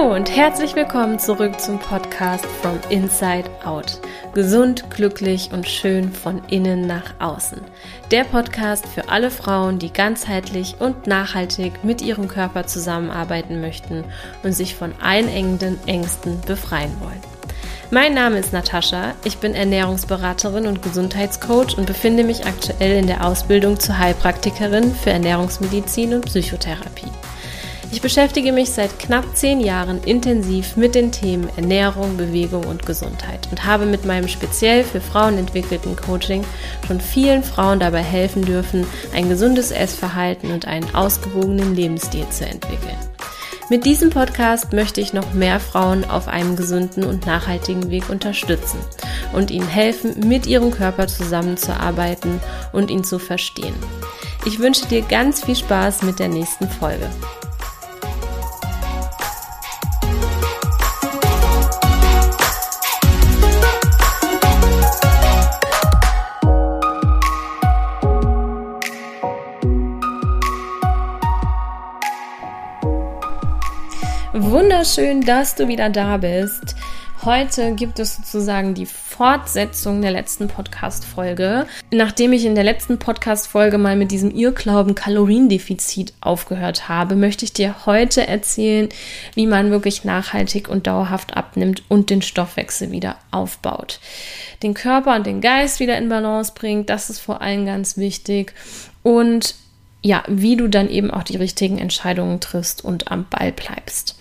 Hallo und herzlich willkommen zurück zum Podcast From Inside Out. Gesund, glücklich und schön von innen nach außen. Der Podcast für alle Frauen, die ganzheitlich und nachhaltig mit ihrem Körper zusammenarbeiten möchten und sich von einengenden Ängsten befreien wollen. Mein Name ist Natascha, ich bin Ernährungsberaterin und Gesundheitscoach und befinde mich aktuell in der Ausbildung zur Heilpraktikerin für Ernährungsmedizin und Psychotherapie. Ich beschäftige mich seit knapp zehn Jahren intensiv mit den Themen Ernährung, Bewegung und Gesundheit und habe mit meinem speziell für Frauen entwickelten Coaching schon vielen Frauen dabei helfen dürfen, ein gesundes Essverhalten und einen ausgewogenen Lebensstil zu entwickeln. Mit diesem Podcast möchte ich noch mehr Frauen auf einem gesunden und nachhaltigen Weg unterstützen und ihnen helfen, mit ihrem Körper zusammenzuarbeiten und ihn zu verstehen. Ich wünsche dir ganz viel Spaß mit der nächsten Folge. Wunderschön, dass du wieder da bist. Heute gibt es sozusagen die Fortsetzung der letzten Podcast-Folge. Nachdem ich in der letzten Podcast-Folge mal mit diesem Irrglauben Kaloriendefizit aufgehört habe, möchte ich dir heute erzählen, wie man wirklich nachhaltig und dauerhaft abnimmt und den Stoffwechsel wieder aufbaut. Den Körper und den Geist wieder in Balance bringt, das ist vor allem ganz wichtig. Und ja, wie du dann eben auch die richtigen Entscheidungen triffst und am Ball bleibst.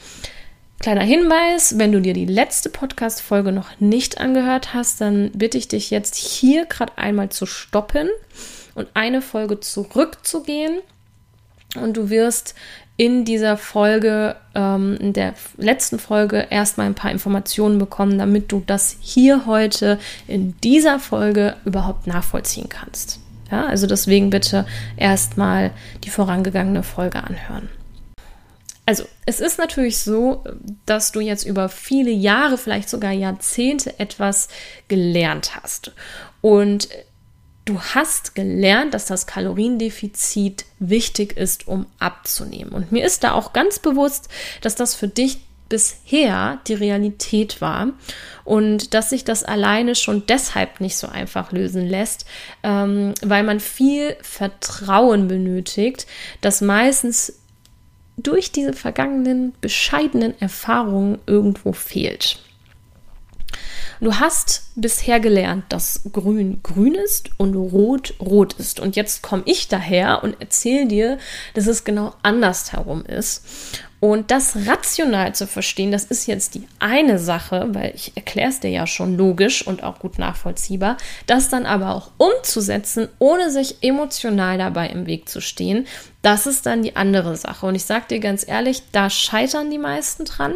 Kleiner Hinweis, wenn du dir die letzte Podcast-Folge noch nicht angehört hast, dann bitte ich dich jetzt hier gerade einmal zu stoppen und eine Folge zurückzugehen. Und du wirst in dieser Folge, ähm, in der letzten Folge, erstmal ein paar Informationen bekommen, damit du das hier heute in dieser Folge überhaupt nachvollziehen kannst. Ja, also deswegen bitte erstmal die vorangegangene Folge anhören. Also, es ist natürlich so, dass du jetzt über viele Jahre, vielleicht sogar Jahrzehnte etwas gelernt hast. Und du hast gelernt, dass das Kaloriendefizit wichtig ist, um abzunehmen. Und mir ist da auch ganz bewusst, dass das für dich bisher die Realität war und dass sich das alleine schon deshalb nicht so einfach lösen lässt, ähm, weil man viel Vertrauen benötigt, das meistens durch diese vergangenen bescheidenen Erfahrungen irgendwo fehlt. Du hast bisher gelernt, dass grün grün ist und rot rot ist. Und jetzt komme ich daher und erzähle dir, dass es genau andersherum ist. Und das rational zu verstehen, das ist jetzt die eine Sache, weil ich erkläre es dir ja schon logisch und auch gut nachvollziehbar. Das dann aber auch umzusetzen, ohne sich emotional dabei im Weg zu stehen, das ist dann die andere Sache. Und ich sage dir ganz ehrlich, da scheitern die meisten dran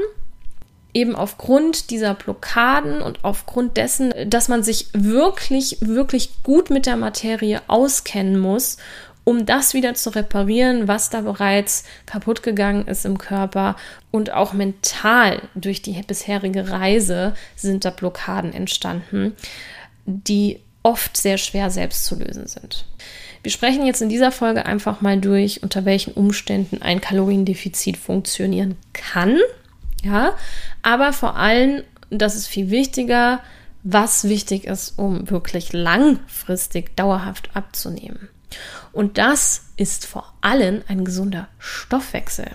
eben aufgrund dieser Blockaden und aufgrund dessen, dass man sich wirklich, wirklich gut mit der Materie auskennen muss, um das wieder zu reparieren, was da bereits kaputt gegangen ist im Körper. Und auch mental durch die bisherige Reise sind da Blockaden entstanden, die oft sehr schwer selbst zu lösen sind. Wir sprechen jetzt in dieser Folge einfach mal durch, unter welchen Umständen ein Kaloriendefizit funktionieren kann. Ja, aber vor allem, das ist viel wichtiger, was wichtig ist, um wirklich langfristig dauerhaft abzunehmen. Und das ist vor allem ein gesunder Stoffwechsel.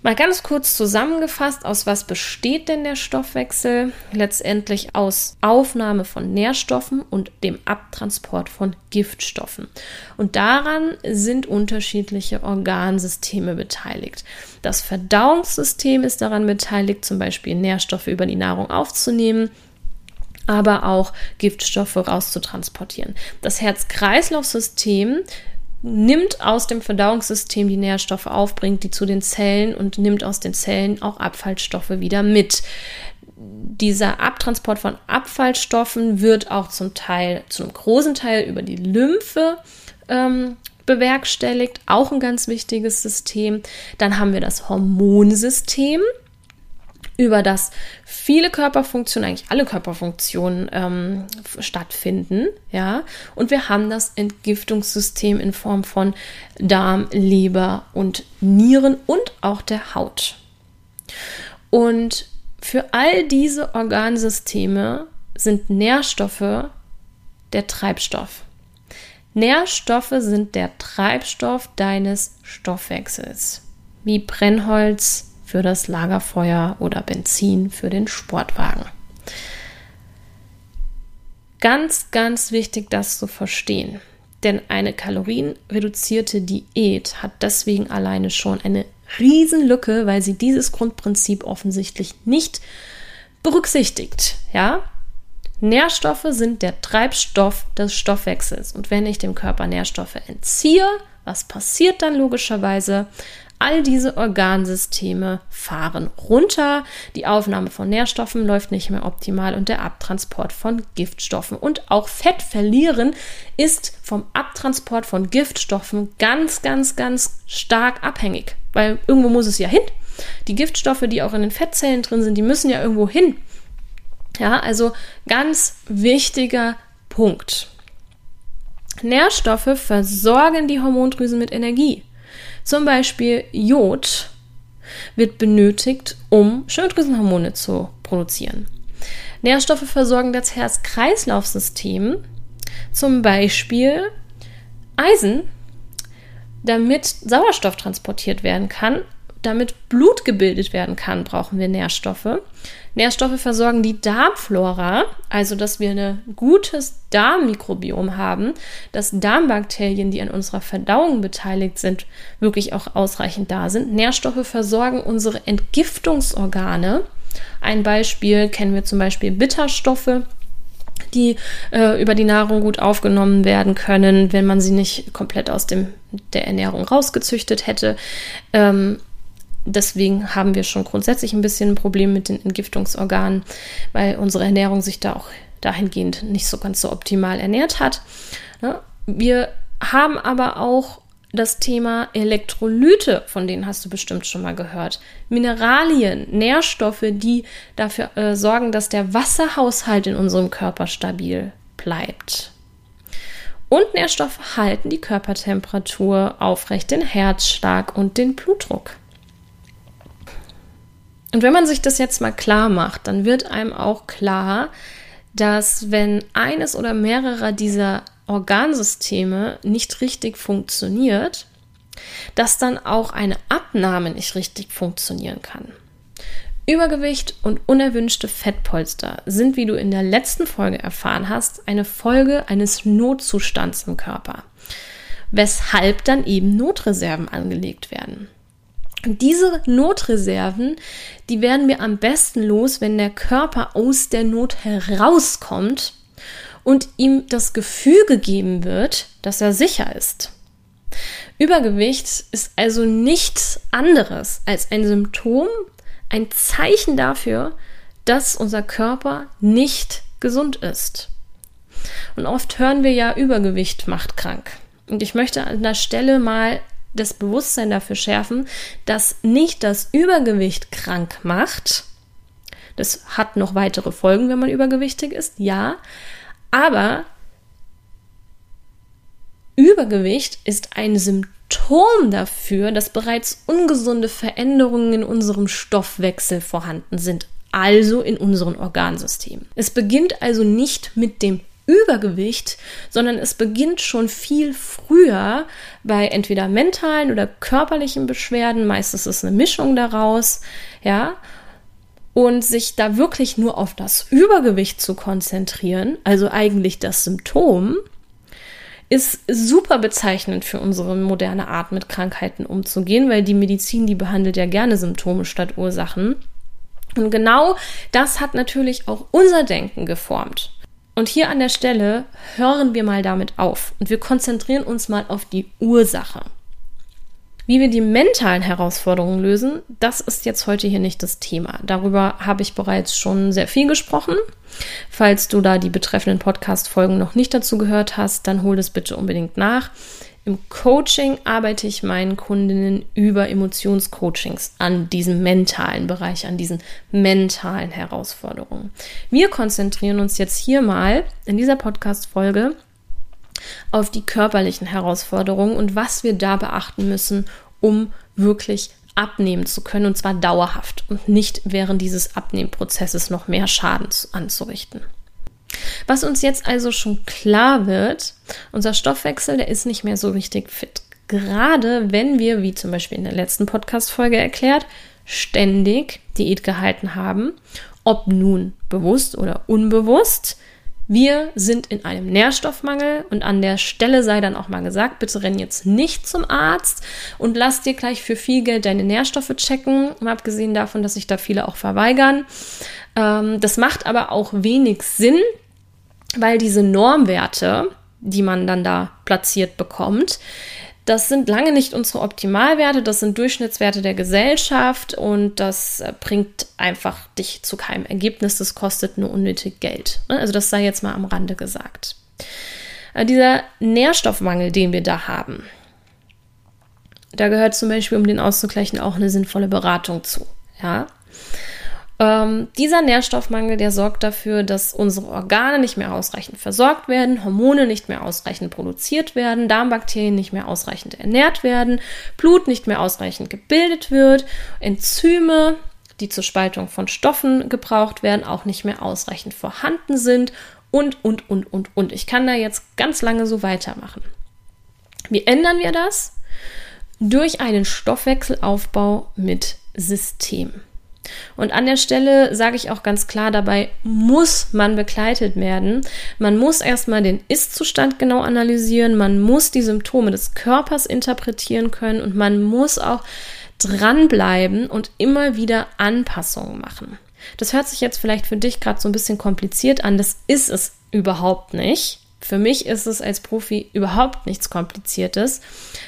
Mal ganz kurz zusammengefasst, aus was besteht denn der Stoffwechsel? Letztendlich aus Aufnahme von Nährstoffen und dem Abtransport von Giftstoffen. Und daran sind unterschiedliche Organsysteme beteiligt. Das Verdauungssystem ist daran beteiligt, zum Beispiel Nährstoffe über die Nahrung aufzunehmen aber auch Giftstoffe rauszutransportieren. Das Herz-Kreislauf-System nimmt aus dem Verdauungssystem die Nährstoffe auf, bringt die zu den Zellen und nimmt aus den Zellen auch Abfallstoffe wieder mit. Dieser Abtransport von Abfallstoffen wird auch zum Teil, zu einem großen Teil über die Lymphe ähm, bewerkstelligt, auch ein ganz wichtiges System. Dann haben wir das Hormonsystem über das viele Körperfunktionen, eigentlich alle Körperfunktionen ähm, stattfinden, ja. Und wir haben das Entgiftungssystem in Form von Darm, Leber und Nieren und auch der Haut. Und für all diese Organsysteme sind Nährstoffe der Treibstoff. Nährstoffe sind der Treibstoff deines Stoffwechsels, wie Brennholz für das Lagerfeuer oder Benzin für den Sportwagen. Ganz, ganz wichtig, das zu verstehen. Denn eine kalorienreduzierte Diät hat deswegen alleine schon eine Riesenlücke, weil sie dieses Grundprinzip offensichtlich nicht berücksichtigt. Ja? Nährstoffe sind der Treibstoff des Stoffwechsels. Und wenn ich dem Körper Nährstoffe entziehe, was passiert dann logischerweise? All diese Organsysteme fahren runter, die Aufnahme von Nährstoffen läuft nicht mehr optimal und der Abtransport von Giftstoffen und auch Fett verlieren ist vom Abtransport von Giftstoffen ganz, ganz, ganz stark abhängig, weil irgendwo muss es ja hin. Die Giftstoffe, die auch in den Fettzellen drin sind, die müssen ja irgendwo hin. Ja, also ganz wichtiger Punkt. Nährstoffe versorgen die Hormondrüse mit Energie. Zum Beispiel Jod wird benötigt, um Schilddrüsenhormone zu produzieren. Nährstoffe versorgen das Herz-Kreislauf-System, zum Beispiel Eisen, damit Sauerstoff transportiert werden kann, damit Blut gebildet werden kann, brauchen wir Nährstoffe. Nährstoffe versorgen die Darmflora, also dass wir ein gutes Darmmikrobiom haben, dass Darmbakterien, die an unserer Verdauung beteiligt sind, wirklich auch ausreichend da sind. Nährstoffe versorgen unsere Entgiftungsorgane. Ein Beispiel kennen wir zum Beispiel Bitterstoffe die äh, über die Nahrung gut aufgenommen werden können, wenn man sie nicht komplett aus dem, der Ernährung rausgezüchtet hätte. Ähm, deswegen haben wir schon grundsätzlich ein bisschen ein Problem mit den Entgiftungsorganen, weil unsere Ernährung sich da auch dahingehend nicht so ganz so optimal ernährt hat. Wir haben aber auch das Thema Elektrolyte, von denen hast du bestimmt schon mal gehört. Mineralien, Nährstoffe, die dafür äh, sorgen, dass der Wasserhaushalt in unserem Körper stabil bleibt. Und Nährstoffe halten die Körpertemperatur aufrecht, den Herzschlag und den Blutdruck. Und wenn man sich das jetzt mal klar macht, dann wird einem auch klar, dass wenn eines oder mehrere dieser Organsysteme nicht richtig funktioniert, dass dann auch eine Abnahme nicht richtig funktionieren kann. Übergewicht und unerwünschte Fettpolster sind, wie du in der letzten Folge erfahren hast, eine Folge eines Notzustands im Körper, weshalb dann eben Notreserven angelegt werden. Diese Notreserven, die werden wir am besten los, wenn der Körper aus der Not herauskommt und ihm das Gefühl gegeben wird, dass er sicher ist. Übergewicht ist also nichts anderes als ein Symptom, ein Zeichen dafür, dass unser Körper nicht gesund ist. Und oft hören wir ja, Übergewicht macht krank. Und ich möchte an der Stelle mal das Bewusstsein dafür schärfen, dass nicht das Übergewicht krank macht. Das hat noch weitere Folgen, wenn man übergewichtig ist, ja. Aber Übergewicht ist ein Symptom dafür, dass bereits ungesunde Veränderungen in unserem Stoffwechsel vorhanden sind, also in unseren Organsystemen. Es beginnt also nicht mit dem Übergewicht, sondern es beginnt schon viel früher bei entweder mentalen oder körperlichen Beschwerden. Meistens ist eine Mischung daraus, ja. Und sich da wirklich nur auf das Übergewicht zu konzentrieren, also eigentlich das Symptom, ist super bezeichnend für unsere moderne Art, mit Krankheiten umzugehen, weil die Medizin, die behandelt ja gerne Symptome statt Ursachen. Und genau das hat natürlich auch unser Denken geformt. Und hier an der Stelle hören wir mal damit auf und wir konzentrieren uns mal auf die Ursache. Wie wir die mentalen Herausforderungen lösen, das ist jetzt heute hier nicht das Thema. Darüber habe ich bereits schon sehr viel gesprochen. Falls du da die betreffenden Podcast-Folgen noch nicht dazu gehört hast, dann hol das bitte unbedingt nach. Im Coaching arbeite ich meinen Kundinnen über Emotionscoachings an diesem mentalen Bereich, an diesen mentalen Herausforderungen. Wir konzentrieren uns jetzt hier mal in dieser Podcast-Folge auf die körperlichen Herausforderungen und was wir da beachten müssen, um wirklich abnehmen zu können und zwar dauerhaft und nicht während dieses Abnehmprozesses noch mehr Schaden anzurichten. Was uns jetzt also schon klar wird, unser Stoffwechsel, der ist nicht mehr so richtig fit. Gerade wenn wir, wie zum Beispiel in der letzten Podcast-Folge erklärt, ständig Diät gehalten haben, ob nun bewusst oder unbewusst, wir sind in einem Nährstoffmangel und an der Stelle sei dann auch mal gesagt, bitte renn jetzt nicht zum Arzt und lass dir gleich für viel Geld deine Nährstoffe checken. Mal abgesehen davon, dass sich da viele auch verweigern. Ähm, das macht aber auch wenig Sinn, weil diese Normwerte, die man dann da platziert bekommt, das sind lange nicht unsere Optimalwerte, das sind Durchschnittswerte der Gesellschaft und das äh, bringt einfach dich zu keinem Ergebnis, das kostet nur unnötig Geld. Ne? Also das sei jetzt mal am Rande gesagt. Äh, dieser Nährstoffmangel, den wir da haben, da gehört zum Beispiel, um den auszugleichen, auch eine sinnvolle Beratung zu. Ja, ähm, dieser Nährstoffmangel, der sorgt dafür, dass unsere Organe nicht mehr ausreichend versorgt werden, Hormone nicht mehr ausreichend produziert werden, Darmbakterien nicht mehr ausreichend ernährt werden, Blut nicht mehr ausreichend gebildet wird, Enzyme, die zur Spaltung von Stoffen gebraucht werden, auch nicht mehr ausreichend vorhanden sind und, und, und, und, und. Ich kann da jetzt ganz lange so weitermachen. Wie ändern wir das? Durch einen Stoffwechselaufbau mit System. Und an der Stelle sage ich auch ganz klar, dabei muss man begleitet werden. Man muss erstmal den Ist-Zustand genau analysieren, man muss die Symptome des Körpers interpretieren können und man muss auch dranbleiben und immer wieder Anpassungen machen. Das hört sich jetzt vielleicht für dich gerade so ein bisschen kompliziert an, das ist es überhaupt nicht. Für mich ist es als Profi überhaupt nichts Kompliziertes,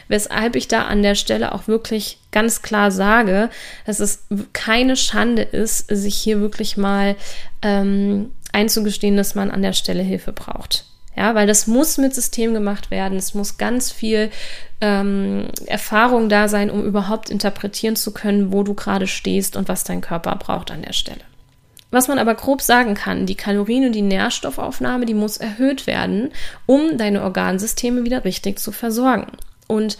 weshalb ich da an der Stelle auch wirklich ganz klar sage, dass es keine Schande ist, sich hier wirklich mal ähm, einzugestehen, dass man an der Stelle Hilfe braucht. Ja, weil das muss mit System gemacht werden. Es muss ganz viel ähm, Erfahrung da sein, um überhaupt interpretieren zu können, wo du gerade stehst und was dein Körper braucht an der Stelle. Was man aber grob sagen kann, die Kalorien und die Nährstoffaufnahme, die muss erhöht werden, um deine Organsysteme wieder richtig zu versorgen. Und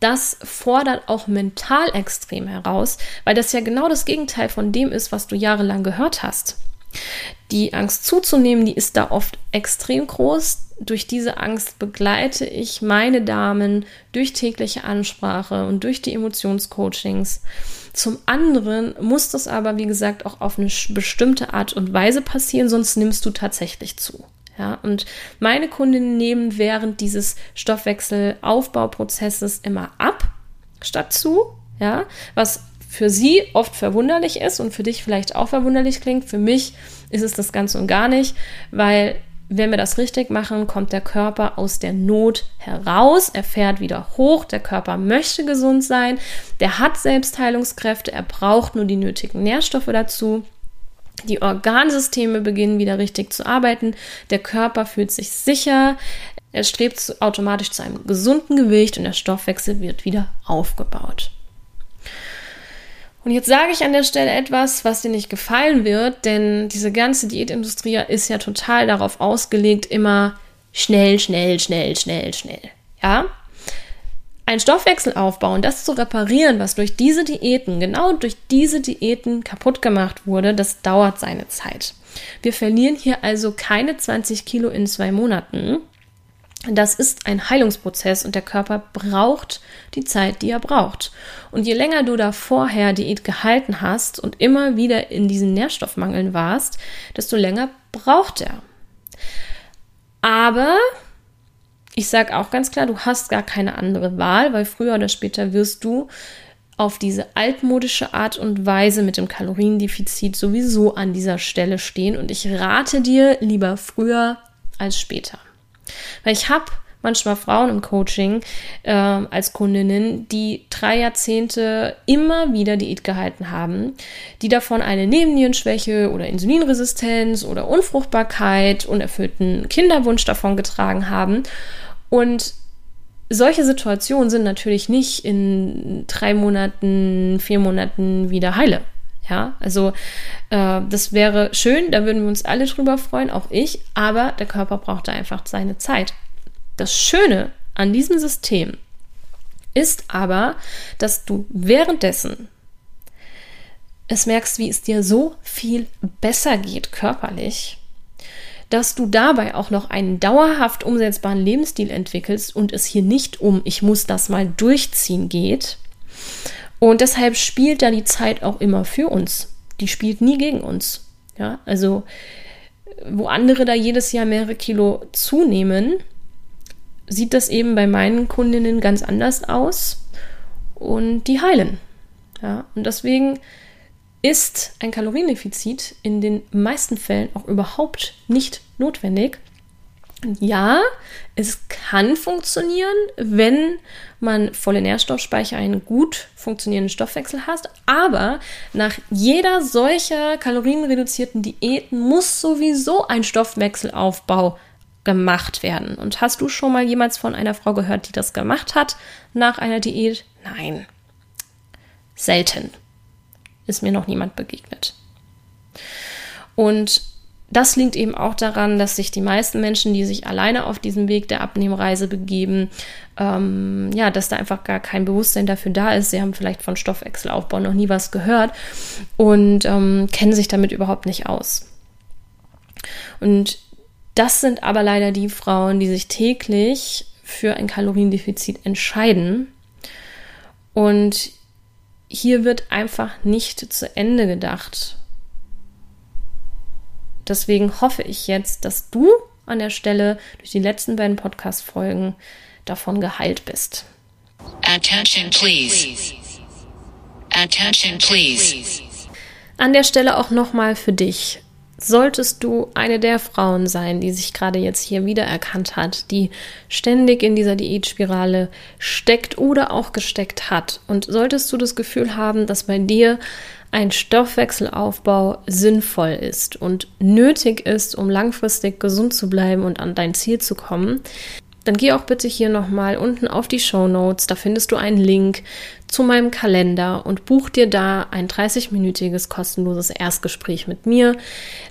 das fordert auch mental extrem heraus, weil das ja genau das Gegenteil von dem ist, was du jahrelang gehört hast. Die Angst zuzunehmen, die ist da oft extrem groß. Durch diese Angst begleite ich meine Damen durch tägliche Ansprache und durch die Emotionscoachings. Zum anderen muss das aber, wie gesagt, auch auf eine bestimmte Art und Weise passieren, sonst nimmst du tatsächlich zu. Ja, und meine Kundinnen nehmen während dieses Stoffwechselaufbauprozesses immer ab, statt zu. Ja, was für sie oft verwunderlich ist und für dich vielleicht auch verwunderlich klingt. Für mich ist es das ganz und gar nicht, weil wenn wir das richtig machen, kommt der Körper aus der Not heraus, er fährt wieder hoch, der Körper möchte gesund sein, der hat Selbstheilungskräfte, er braucht nur die nötigen Nährstoffe dazu. Die Organsysteme beginnen wieder richtig zu arbeiten, der Körper fühlt sich sicher, er strebt automatisch zu einem gesunden Gewicht und der Stoffwechsel wird wieder aufgebaut. Und jetzt sage ich an der Stelle etwas, was dir nicht gefallen wird, denn diese ganze Diätindustrie ist ja total darauf ausgelegt, immer schnell, schnell, schnell, schnell, schnell. Ja? Ein Stoffwechselaufbau und das zu reparieren, was durch diese Diäten, genau durch diese Diäten kaputt gemacht wurde, das dauert seine Zeit. Wir verlieren hier also keine 20 Kilo in zwei Monaten, das ist ein Heilungsprozess und der Körper braucht die Zeit, die er braucht. Und je länger du da vorher Diät gehalten hast und immer wieder in diesen Nährstoffmangeln warst, desto länger braucht er. Aber ich sage auch ganz klar, du hast gar keine andere Wahl, weil früher oder später wirst du auf diese altmodische Art und Weise mit dem Kaloriendefizit sowieso an dieser Stelle stehen. Und ich rate dir lieber früher als später. Weil ich habe manchmal Frauen im Coaching äh, als Kundinnen, die drei Jahrzehnte immer wieder Diät gehalten haben, die davon eine Nebennierenschwäche oder Insulinresistenz oder Unfruchtbarkeit, unerfüllten Kinderwunsch davon getragen haben. Und solche Situationen sind natürlich nicht in drei Monaten, vier Monaten wieder heile. Ja, also äh, das wäre schön, da würden wir uns alle drüber freuen, auch ich, aber der Körper braucht da einfach seine Zeit. Das Schöne an diesem System ist aber, dass du währenddessen es merkst, wie es dir so viel besser geht körperlich, dass du dabei auch noch einen dauerhaft umsetzbaren Lebensstil entwickelst und es hier nicht um ich muss das mal durchziehen geht. Und deshalb spielt da die Zeit auch immer für uns. Die spielt nie gegen uns. Ja, also wo andere da jedes Jahr mehrere Kilo zunehmen, sieht das eben bei meinen Kundinnen ganz anders aus und die heilen. Ja, und deswegen ist ein Kaloriendefizit in den meisten Fällen auch überhaupt nicht notwendig. Ja, es kann funktionieren, wenn man volle Nährstoffspeicher, einen gut funktionierenden Stoffwechsel hat, aber nach jeder solcher kalorienreduzierten Diäten muss sowieso ein Stoffwechselaufbau gemacht werden. Und hast du schon mal jemals von einer Frau gehört, die das gemacht hat nach einer Diät? Nein. Selten ist mir noch niemand begegnet. Und das liegt eben auch daran, dass sich die meisten Menschen, die sich alleine auf diesen Weg der Abnehmreise begeben, ähm, ja, dass da einfach gar kein Bewusstsein dafür da ist. Sie haben vielleicht von Stoffwechselaufbau noch nie was gehört und ähm, kennen sich damit überhaupt nicht aus. Und das sind aber leider die Frauen, die sich täglich für ein Kaloriendefizit entscheiden. Und hier wird einfach nicht zu Ende gedacht. Deswegen hoffe ich jetzt, dass du an der Stelle durch die letzten beiden Podcast-Folgen davon geheilt bist. Attention, please. Attention, please. An der Stelle auch nochmal für dich. Solltest du eine der Frauen sein, die sich gerade jetzt hier wiedererkannt hat, die ständig in dieser Diätspirale steckt oder auch gesteckt hat, und solltest du das Gefühl haben, dass bei dir ein Stoffwechselaufbau sinnvoll ist und nötig ist, um langfristig gesund zu bleiben und an dein Ziel zu kommen, dann geh auch bitte hier nochmal unten auf die Show Notes. Da findest du einen Link zu meinem Kalender und buch dir da ein 30-minütiges kostenloses Erstgespräch mit mir,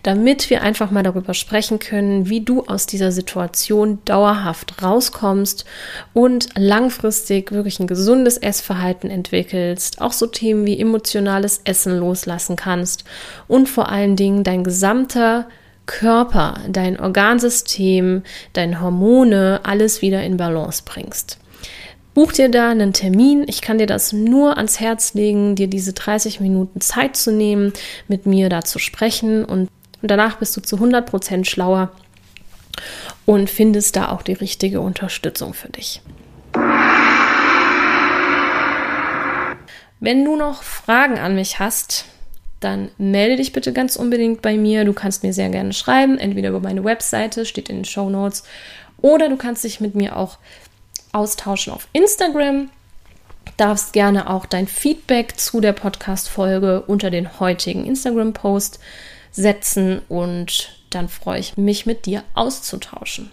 damit wir einfach mal darüber sprechen können, wie du aus dieser Situation dauerhaft rauskommst und langfristig wirklich ein gesundes Essverhalten entwickelst, auch so Themen wie emotionales Essen loslassen kannst und vor allen Dingen dein gesamter Körper, dein Organsystem, deine Hormone, alles wieder in Balance bringst. Buch dir da einen Termin. Ich kann dir das nur ans Herz legen, dir diese 30 Minuten Zeit zu nehmen, mit mir da zu sprechen und, danach bist du zu 100 Prozent schlauer und findest da auch die richtige Unterstützung für dich. Wenn du noch Fragen an mich hast, dann melde dich bitte ganz unbedingt bei mir. Du kannst mir sehr gerne schreiben, entweder über meine Webseite, steht in den Show Notes, oder du kannst dich mit mir auch austauschen auf Instagram. Darfst gerne auch dein Feedback zu der Podcast-Folge unter den heutigen Instagram-Post setzen und dann freue ich mich, mit dir auszutauschen.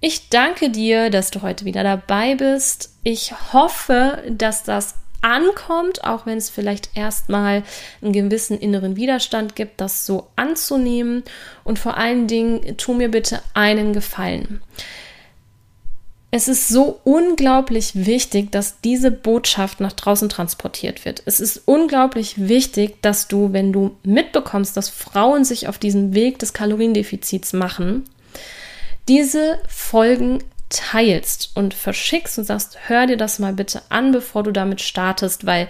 Ich danke dir, dass du heute wieder dabei bist. Ich hoffe, dass das ankommt, auch wenn es vielleicht erstmal einen gewissen inneren Widerstand gibt, das so anzunehmen. Und vor allen Dingen, tu mir bitte einen Gefallen. Es ist so unglaublich wichtig, dass diese Botschaft nach draußen transportiert wird. Es ist unglaublich wichtig, dass du, wenn du mitbekommst, dass Frauen sich auf diesen Weg des Kaloriendefizits machen, diese Folgen teilst und verschickst und sagst, hör dir das mal bitte an, bevor du damit startest, weil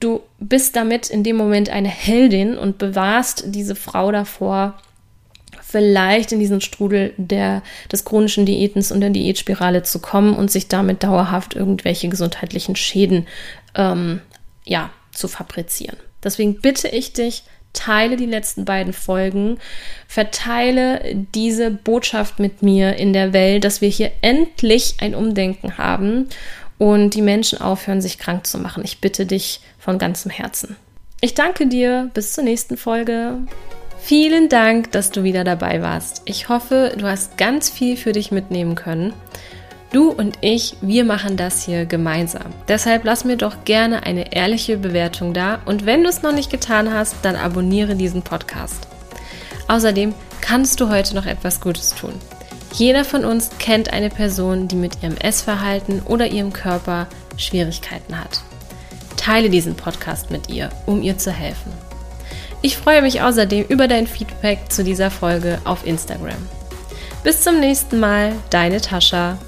du bist damit in dem Moment eine Heldin und bewahrst diese Frau davor, vielleicht in diesen Strudel der, des chronischen Diätens und der Diätspirale zu kommen und sich damit dauerhaft irgendwelche gesundheitlichen Schäden ähm, ja, zu fabrizieren. Deswegen bitte ich dich, teile die letzten beiden Folgen, verteile diese Botschaft mit mir in der Welt, dass wir hier endlich ein Umdenken haben und die Menschen aufhören, sich krank zu machen. Ich bitte dich von ganzem Herzen. Ich danke dir. Bis zur nächsten Folge. Vielen Dank, dass du wieder dabei warst. Ich hoffe, du hast ganz viel für dich mitnehmen können. Du und ich, wir machen das hier gemeinsam. Deshalb lass mir doch gerne eine ehrliche Bewertung da und wenn du es noch nicht getan hast, dann abonniere diesen Podcast. Außerdem kannst du heute noch etwas Gutes tun. Jeder von uns kennt eine Person, die mit ihrem Essverhalten oder ihrem Körper Schwierigkeiten hat. Teile diesen Podcast mit ihr, um ihr zu helfen. Ich freue mich außerdem über dein Feedback zu dieser Folge auf Instagram. Bis zum nächsten Mal, deine Tascha.